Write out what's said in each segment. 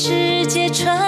世界传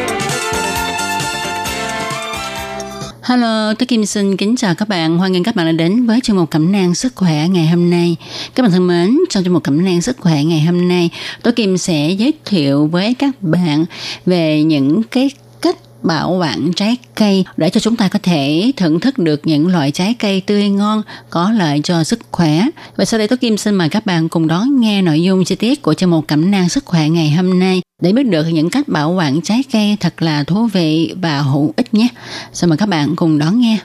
Hello, tôi Kim xin kính chào các bạn. Hoan nghênh các bạn đã đến với chương mục Cẩm nang sức khỏe ngày hôm nay. Các bạn thân mến, trong chương mục Cẩm nang sức khỏe ngày hôm nay, tôi Kim sẽ giới thiệu với các bạn về những cái bảo quản trái cây để cho chúng ta có thể thưởng thức được những loại trái cây tươi ngon, có lợi cho sức khỏe. Và sau đây tôi Kim xin mời các bạn cùng đón nghe nội dung chi tiết của chương mục Cẩm nang sức khỏe ngày hôm nay để biết được những cách bảo quản trái cây thật là thú vị và hữu ích nhé. Xin mời các bạn cùng đón nghe.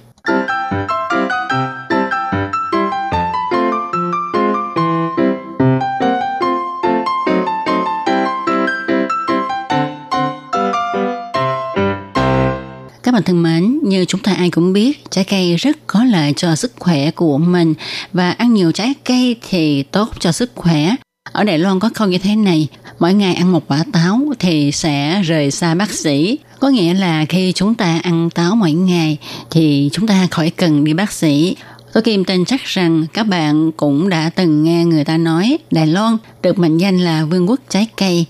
Bạn thân mến, như chúng ta ai cũng biết, trái cây rất có lợi cho sức khỏe của mình và ăn nhiều trái cây thì tốt cho sức khỏe. Ở Đài Loan có câu như thế này, mỗi ngày ăn một quả táo thì sẽ rời xa bác sĩ. Có nghĩa là khi chúng ta ăn táo mỗi ngày thì chúng ta khỏi cần đi bác sĩ. Tôi Kim tin chắc rằng các bạn cũng đã từng nghe người ta nói Đài Loan được mệnh danh là vương quốc trái cây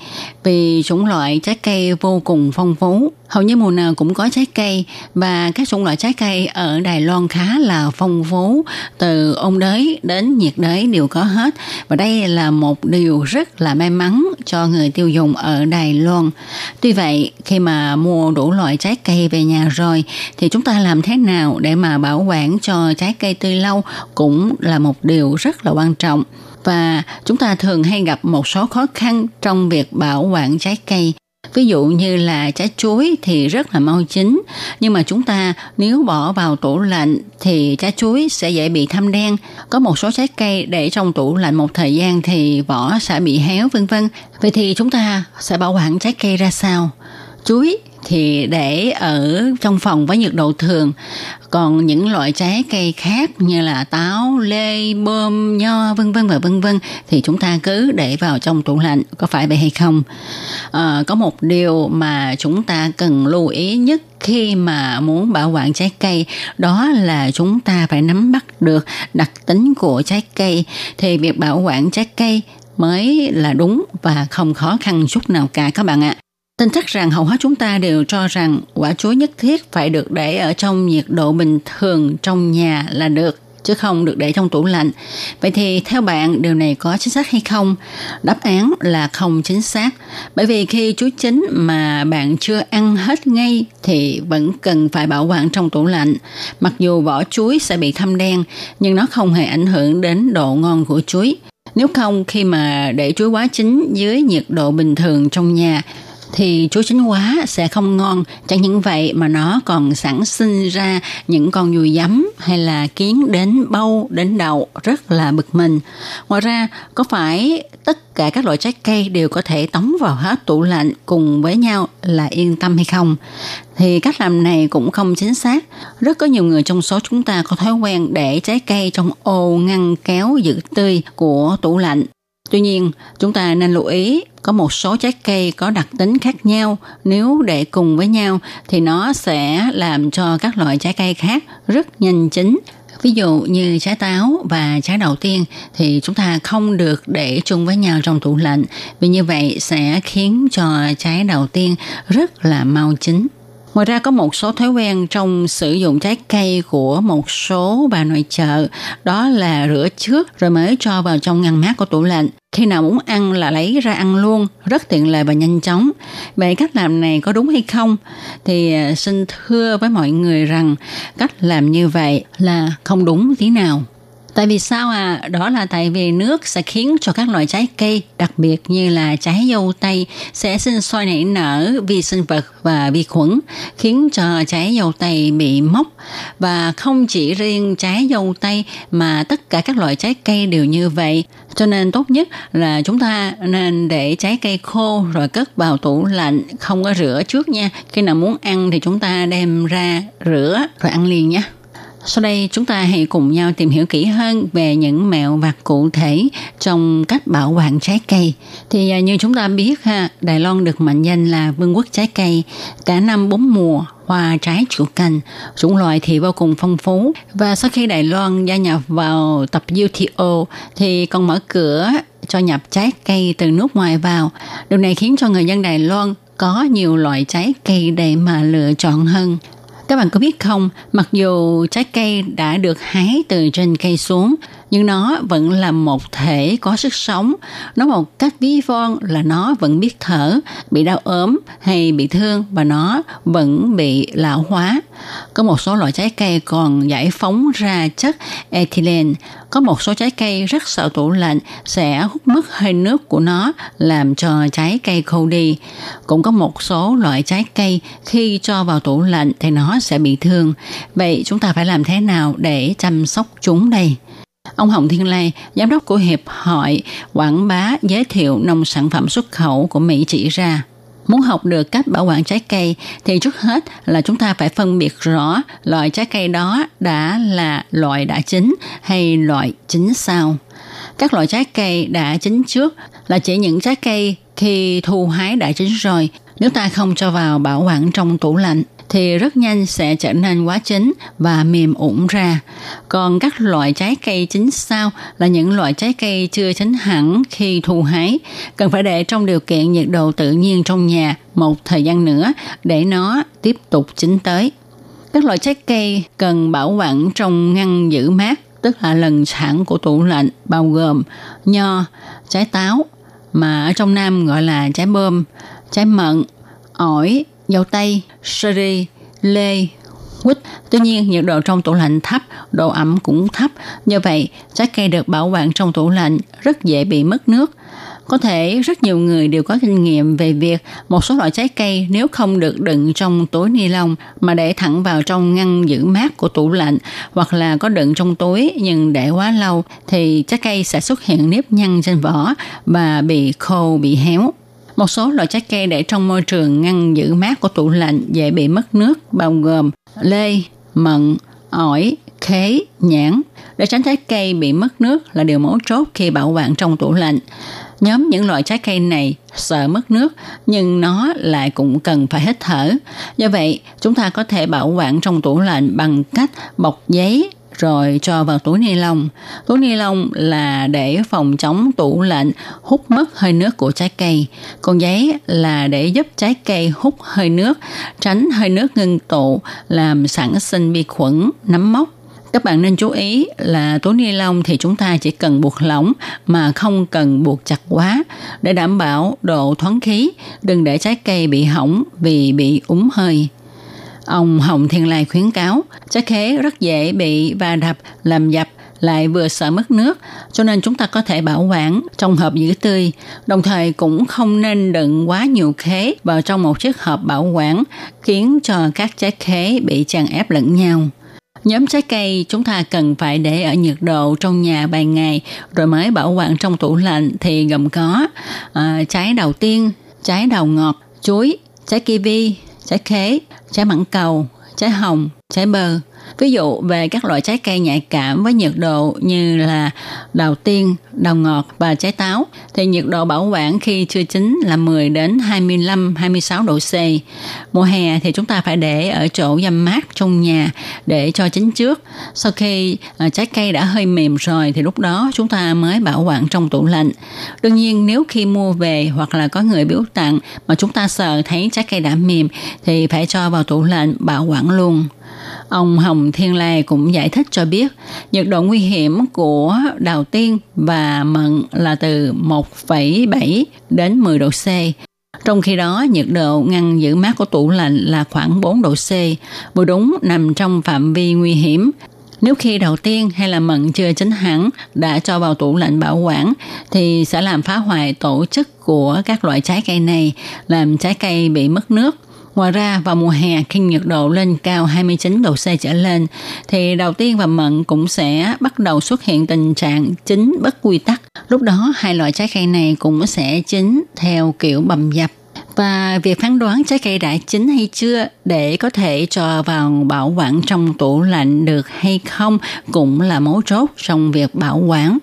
vì chủng loại trái cây vô cùng phong phú. Hầu như mùa nào cũng có trái cây, và các chủng loại trái cây ở Đài Loan khá là phong phú, từ ôn đới đến nhiệt đới đều có hết. Và đây là một điều rất là may mắn cho người tiêu dùng ở Đài Loan. Tuy vậy, khi mà mua đủ loại trái cây về nhà rồi, thì chúng ta làm thế nào để mà bảo quản cho trái cây tươi lâu cũng là một điều rất là quan trọng. Và chúng ta thường hay gặp một số khó khăn trong việc bảo quản trái cây ví dụ như là trái chuối thì rất là mau chín. Nhưng mà chúng ta nếu bỏ vào tủ lạnh thì trái chuối sẽ dễ bị thâm đen. Có một số trái cây để trong tủ lạnh một thời gian thì vỏ sẽ bị héo, vân vân. Vậy thì chúng ta sẽ bảo quản trái cây ra sao? Chuối thì để ở trong phòng với nhiệt độ thường còn những loại trái cây khác như là táo, lê, bơm, nho vân vân và vân vân thì chúng ta cứ để vào trong tủ lạnh có phải vậy hay không? À, có một điều mà chúng ta cần lưu ý nhất khi mà muốn bảo quản trái cây đó là chúng ta phải nắm bắt được đặc tính của trái cây thì việc bảo quản trái cây mới là đúng và không khó khăn chút nào cả các bạn ạ. Tin chắc rằng hầu hết chúng ta đều cho rằng quả chuối nhất thiết phải được để ở trong nhiệt độ bình thường trong nhà là được, chứ không được để trong tủ lạnh. Vậy thì theo bạn, điều này có chính xác hay không? Đáp án là không chính xác. Bởi vì khi chuối chín mà bạn chưa ăn hết ngay thì vẫn cần phải bảo quản trong tủ lạnh. Mặc dù vỏ chuối sẽ bị thâm đen, nhưng nó không hề ảnh hưởng đến độ ngon của chuối. Nếu không, khi mà để chuối quá chín dưới nhiệt độ bình thường trong nhà thì chuối chín quá sẽ không ngon. Chẳng những vậy mà nó còn sản sinh ra những con dùi giấm hay là kiến đến bâu, đến đầu rất là bực mình. Ngoài ra, có phải tất cả các loại trái cây đều có thể tống vào hết tủ lạnh cùng với nhau là yên tâm hay không? Thì cách làm này cũng không chính xác. Rất có nhiều người trong số chúng ta có thói quen để trái cây trong ô ngăn kéo giữ tươi của tủ lạnh. Tuy nhiên, chúng ta nên lưu ý có một số trái cây có đặc tính khác nhau. Nếu để cùng với nhau thì nó sẽ làm cho các loại trái cây khác rất nhanh chín. Ví dụ như trái táo và trái đầu tiên thì chúng ta không được để chung với nhau trong tủ lạnh. Vì như vậy sẽ khiến cho trái đầu tiên rất là mau chín. Ngoài ra có một số thói quen trong sử dụng trái cây của một số bà nội chợ, đó là rửa trước rồi mới cho vào trong ngăn mát của tủ lạnh. Khi nào muốn ăn là lấy ra ăn luôn, rất tiện lợi và nhanh chóng. Vậy cách làm này có đúng hay không? Thì à, xin thưa với mọi người rằng cách làm như vậy là không đúng tí nào. Tại vì sao à? Đó là tại vì nước sẽ khiến cho các loại trái cây, đặc biệt như là trái dâu tây, sẽ sinh sôi nảy nở vi sinh vật và vi khuẩn, khiến cho trái dâu tây bị mốc. Và không chỉ riêng trái dâu tây mà tất cả các loại trái cây đều như vậy. Cho nên tốt nhất là chúng ta nên để trái cây khô rồi cất vào tủ lạnh, không có rửa trước nha. Khi nào muốn ăn thì chúng ta đem ra rửa rồi ăn liền nhé. Sau đây chúng ta hãy cùng nhau tìm hiểu kỹ hơn về những mẹo vặt cụ thể trong cách bảo quản trái cây. Thì à, như chúng ta biết ha, Đài Loan được mệnh danh là vương quốc trái cây, cả năm bốn mùa hoa trái chủ cành, chủng loại thì vô cùng phong phú. Và sau khi Đài Loan gia nhập vào tập UTO thì còn mở cửa cho nhập trái cây từ nước ngoài vào. Điều này khiến cho người dân Đài Loan có nhiều loại trái cây để mà lựa chọn hơn. Các bạn có biết không, mặc dù trái cây đã được hái từ trên cây xuống, nhưng nó vẫn là một thể có sức sống. Nó một cách ví von là nó vẫn biết thở, bị đau ốm hay bị thương và nó vẫn bị lão hóa. Có một số loại trái cây còn giải phóng ra chất ethylene. Có một số trái cây rất sợ tủ lạnh sẽ hút mất hơi nước của nó làm cho trái cây khô đi. Cũng có một số loại trái cây khi cho vào tủ lạnh thì nó sẽ bị thương. Vậy chúng ta phải làm thế nào để chăm sóc chúng đây? Ông Hồng Thiên Lai, giám đốc của Hiệp hội Quảng bá giới thiệu nông sản phẩm xuất khẩu của Mỹ chỉ ra. Muốn học được cách bảo quản trái cây thì trước hết là chúng ta phải phân biệt rõ loại trái cây đó đã là loại đã chín hay loại chín sau. Các loại trái cây đã chín trước là chỉ những trái cây khi thu hái đã chín rồi. Nếu ta không cho vào bảo quản trong tủ lạnh thì rất nhanh sẽ trở nên quá chín và mềm ủng ra. Còn các loại trái cây chín sao là những loại trái cây chưa chín hẳn khi thu hái, cần phải để trong điều kiện nhiệt độ tự nhiên trong nhà một thời gian nữa để nó tiếp tục chín tới. Các loại trái cây cần bảo quản trong ngăn giữ mát, tức là lần sản của tủ lạnh bao gồm nho, trái táo, mà ở trong Nam gọi là trái bơm, trái mận, ổi, dâu tây, sherry, lê, quýt. Tuy nhiên, nhiệt độ trong tủ lạnh thấp, độ ẩm cũng thấp. Do vậy, trái cây được bảo quản trong tủ lạnh rất dễ bị mất nước. Có thể rất nhiều người đều có kinh nghiệm về việc một số loại trái cây nếu không được đựng trong túi ni lông mà để thẳng vào trong ngăn giữ mát của tủ lạnh hoặc là có đựng trong túi nhưng để quá lâu thì trái cây sẽ xuất hiện nếp nhăn trên vỏ và bị khô, bị héo. Một số loại trái cây để trong môi trường ngăn giữ mát của tủ lạnh dễ bị mất nước bao gồm lê, mận, ổi, khế, nhãn. Để tránh trái cây bị mất nước là điều mấu chốt khi bảo quản trong tủ lạnh. Nhóm những loại trái cây này sợ mất nước nhưng nó lại cũng cần phải hít thở. Do vậy, chúng ta có thể bảo quản trong tủ lạnh bằng cách bọc giấy rồi cho vào túi ni lông. Túi ni lông là để phòng chống tủ lạnh hút mất hơi nước của trái cây. Còn giấy là để giúp trái cây hút hơi nước, tránh hơi nước ngưng tụ làm sản sinh vi khuẩn, nấm mốc các bạn nên chú ý là túi ni lông thì chúng ta chỉ cần buộc lỏng mà không cần buộc chặt quá để đảm bảo độ thoáng khí, đừng để trái cây bị hỏng vì bị úng hơi. Ông Hồng Thiên Lai khuyến cáo, trái khế rất dễ bị va đập, làm dập, lại vừa sợ mất nước, cho nên chúng ta có thể bảo quản trong hộp giữ tươi. Đồng thời cũng không nên đựng quá nhiều khế vào trong một chiếc hộp bảo quản, khiến cho các trái khế bị chèn ép lẫn nhau. Nhóm trái cây chúng ta cần phải để ở nhiệt độ trong nhà vài ngày rồi mới bảo quản trong tủ lạnh thì gồm có à, trái đầu tiên, trái đầu ngọt, chuối, trái kiwi, trái khế, trái mãng cầu, trái hồng, trái bơ. Ví dụ về các loại trái cây nhạy cảm với nhiệt độ như là đào tiên, đào ngọt và trái táo thì nhiệt độ bảo quản khi chưa chín là 10 đến 25 26 độ C. Mùa hè thì chúng ta phải để ở chỗ dâm mát trong nhà để cho chín trước. Sau khi à, trái cây đã hơi mềm rồi thì lúc đó chúng ta mới bảo quản trong tủ lạnh. Đương nhiên nếu khi mua về hoặc là có người biếu tặng mà chúng ta sợ thấy trái cây đã mềm thì phải cho vào tủ lạnh bảo quản luôn. Ông Hồng Thiên Lai cũng giải thích cho biết nhiệt độ nguy hiểm của đào tiên và mận là từ 1,7 đến 10 độ C. Trong khi đó, nhiệt độ ngăn giữ mát của tủ lạnh là khoảng 4 độ C, vừa đúng nằm trong phạm vi nguy hiểm. Nếu khi đầu tiên hay là mận chưa chín hẳn đã cho vào tủ lạnh bảo quản thì sẽ làm phá hoại tổ chức của các loại trái cây này, làm trái cây bị mất nước. Ngoài ra, vào mùa hè, khi nhiệt độ lên cao 29 độ C trở lên, thì đầu tiên và mận cũng sẽ bắt đầu xuất hiện tình trạng chín bất quy tắc. Lúc đó, hai loại trái cây này cũng sẽ chín theo kiểu bầm dập và việc phán đoán trái cây đã chín hay chưa để có thể cho vào bảo quản trong tủ lạnh được hay không cũng là mấu chốt trong việc bảo quản.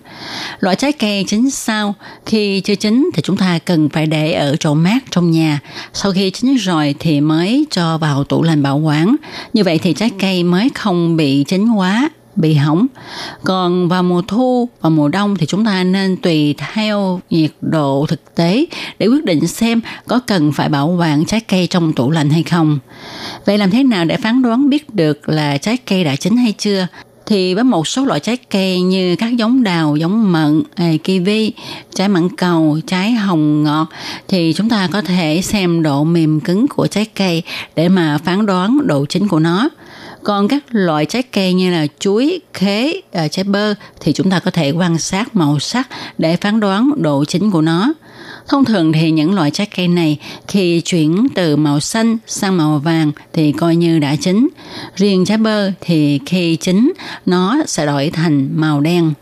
Loại trái cây chín sao khi chưa chín thì chúng ta cần phải để ở chỗ mát trong nhà. Sau khi chín rồi thì mới cho vào tủ lạnh bảo quản. Như vậy thì trái cây mới không bị chín quá bị hỏng. Còn vào mùa thu và mùa đông thì chúng ta nên tùy theo nhiệt độ thực tế để quyết định xem có cần phải bảo quản trái cây trong tủ lạnh hay không. Vậy làm thế nào để phán đoán biết được là trái cây đã chín hay chưa? thì với một số loại trái cây như các giống đào, giống mận, à, kiwi, trái mặn cầu, trái hồng ngọt thì chúng ta có thể xem độ mềm cứng của trái cây để mà phán đoán độ chín của nó. Còn các loại trái cây như là chuối, khế, à, trái bơ thì chúng ta có thể quan sát màu sắc để phán đoán độ chín của nó. Thông thường thì những loại trái cây này khi chuyển từ màu xanh sang màu vàng thì coi như đã chín. Riêng trái bơ thì khi chín nó sẽ đổi thành màu đen.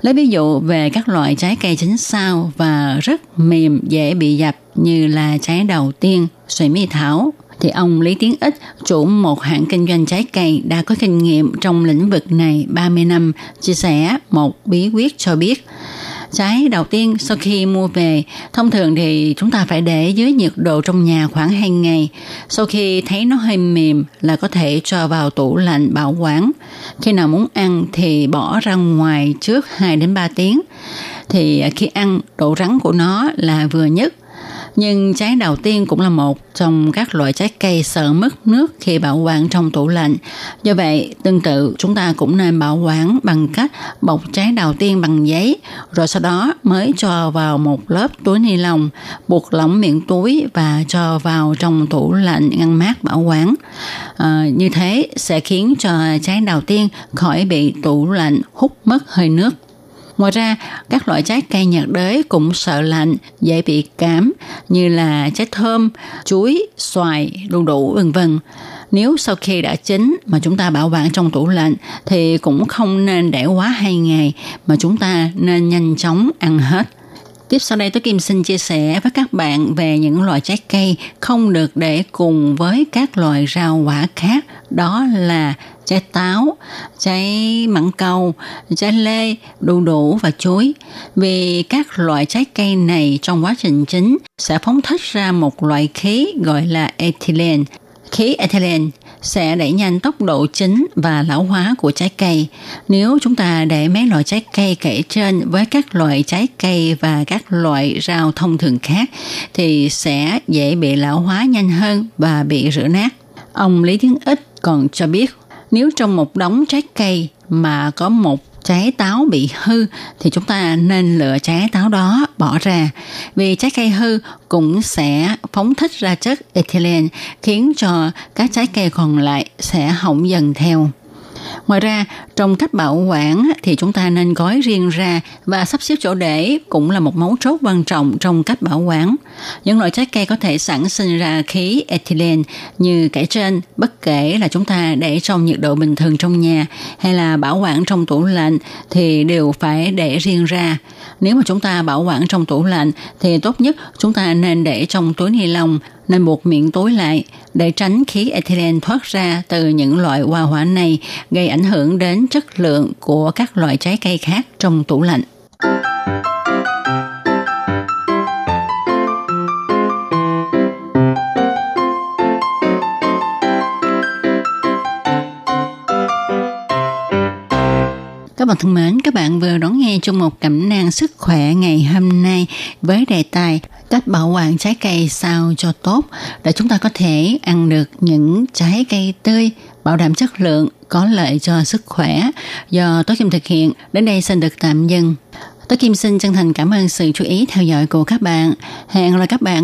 Lấy ví dụ về các loại trái cây chín sao và rất mềm dễ bị dập như là trái đầu tiên, xoài mi thảo, thì ông Lý Tiến Ích, chủ một hãng kinh doanh trái cây đã có kinh nghiệm trong lĩnh vực này 30 năm, chia sẻ một bí quyết cho biết. Trái đầu tiên sau khi mua về, thông thường thì chúng ta phải để dưới nhiệt độ trong nhà khoảng 2 ngày. Sau khi thấy nó hơi mềm là có thể cho vào tủ lạnh bảo quản. Khi nào muốn ăn thì bỏ ra ngoài trước 2 đến 3 tiếng. Thì khi ăn, độ rắn của nó là vừa nhất nhưng trái đầu tiên cũng là một trong các loại trái cây sợ mất nước khi bảo quản trong tủ lạnh. Do vậy, tương tự chúng ta cũng nên bảo quản bằng cách bọc trái đầu tiên bằng giấy, rồi sau đó mới cho vào một lớp túi ni lông, buộc lỏng miệng túi và cho vào trong tủ lạnh ngăn mát bảo quản. À, như thế sẽ khiến cho trái đầu tiên khỏi bị tủ lạnh hút mất hơi nước. Ngoài ra, các loại trái cây nhiệt đới cũng sợ lạnh, dễ bị cảm như là trái thơm, chuối, xoài, đu đủ vân vân. Nếu sau khi đã chín mà chúng ta bảo quản trong tủ lạnh thì cũng không nên để quá hai ngày mà chúng ta nên nhanh chóng ăn hết. Tiếp sau đây tôi Kim xin chia sẻ với các bạn về những loại trái cây không được để cùng với các loại rau quả khác. Đó là trái táo, trái mặn cầu, trái lê, đu đủ và chuối. Vì các loại trái cây này trong quá trình chín sẽ phóng thích ra một loại khí gọi là ethylene. Khí ethylene sẽ đẩy nhanh tốc độ chín và lão hóa của trái cây. Nếu chúng ta để mấy loại trái cây kể trên với các loại trái cây và các loại rau thông thường khác, thì sẽ dễ bị lão hóa nhanh hơn và bị rửa nát. Ông Lý Tiến Ích còn cho biết, nếu trong một đống trái cây mà có một trái táo bị hư thì chúng ta nên lựa trái táo đó bỏ ra vì trái cây hư cũng sẽ phóng thích ra chất ethylene, khiến cho các trái cây còn lại sẽ hỏng dần theo. Ngoài ra, trong cách bảo quản thì chúng ta nên gói riêng ra và sắp xếp chỗ để cũng là một mấu chốt quan trọng trong cách bảo quản. Những loại trái cây có thể sản sinh ra khí ethylene như kể trên, bất kể là chúng ta để trong nhiệt độ bình thường trong nhà hay là bảo quản trong tủ lạnh thì đều phải để riêng ra. Nếu mà chúng ta bảo quản trong tủ lạnh thì tốt nhất chúng ta nên để trong túi ni lông nên buộc miệng tối lại để tránh khí ethylene thoát ra từ những loại hoa hỏa này gây ảnh hưởng đến chất lượng của các loại trái cây khác trong tủ lạnh. Các bạn thân mến, các bạn vừa đón nghe trong một cẩm nang sức khỏe ngày hôm nay với đề tài cách bảo quản trái cây sao cho tốt, để chúng ta có thể ăn được những trái cây tươi, bảo đảm chất lượng, có lợi cho sức khỏe do Tố Kim thực hiện. Đến đây xin được tạm dừng. Tố Kim xin chân thành cảm ơn sự chú ý theo dõi của các bạn. Hẹn gặp lại các bạn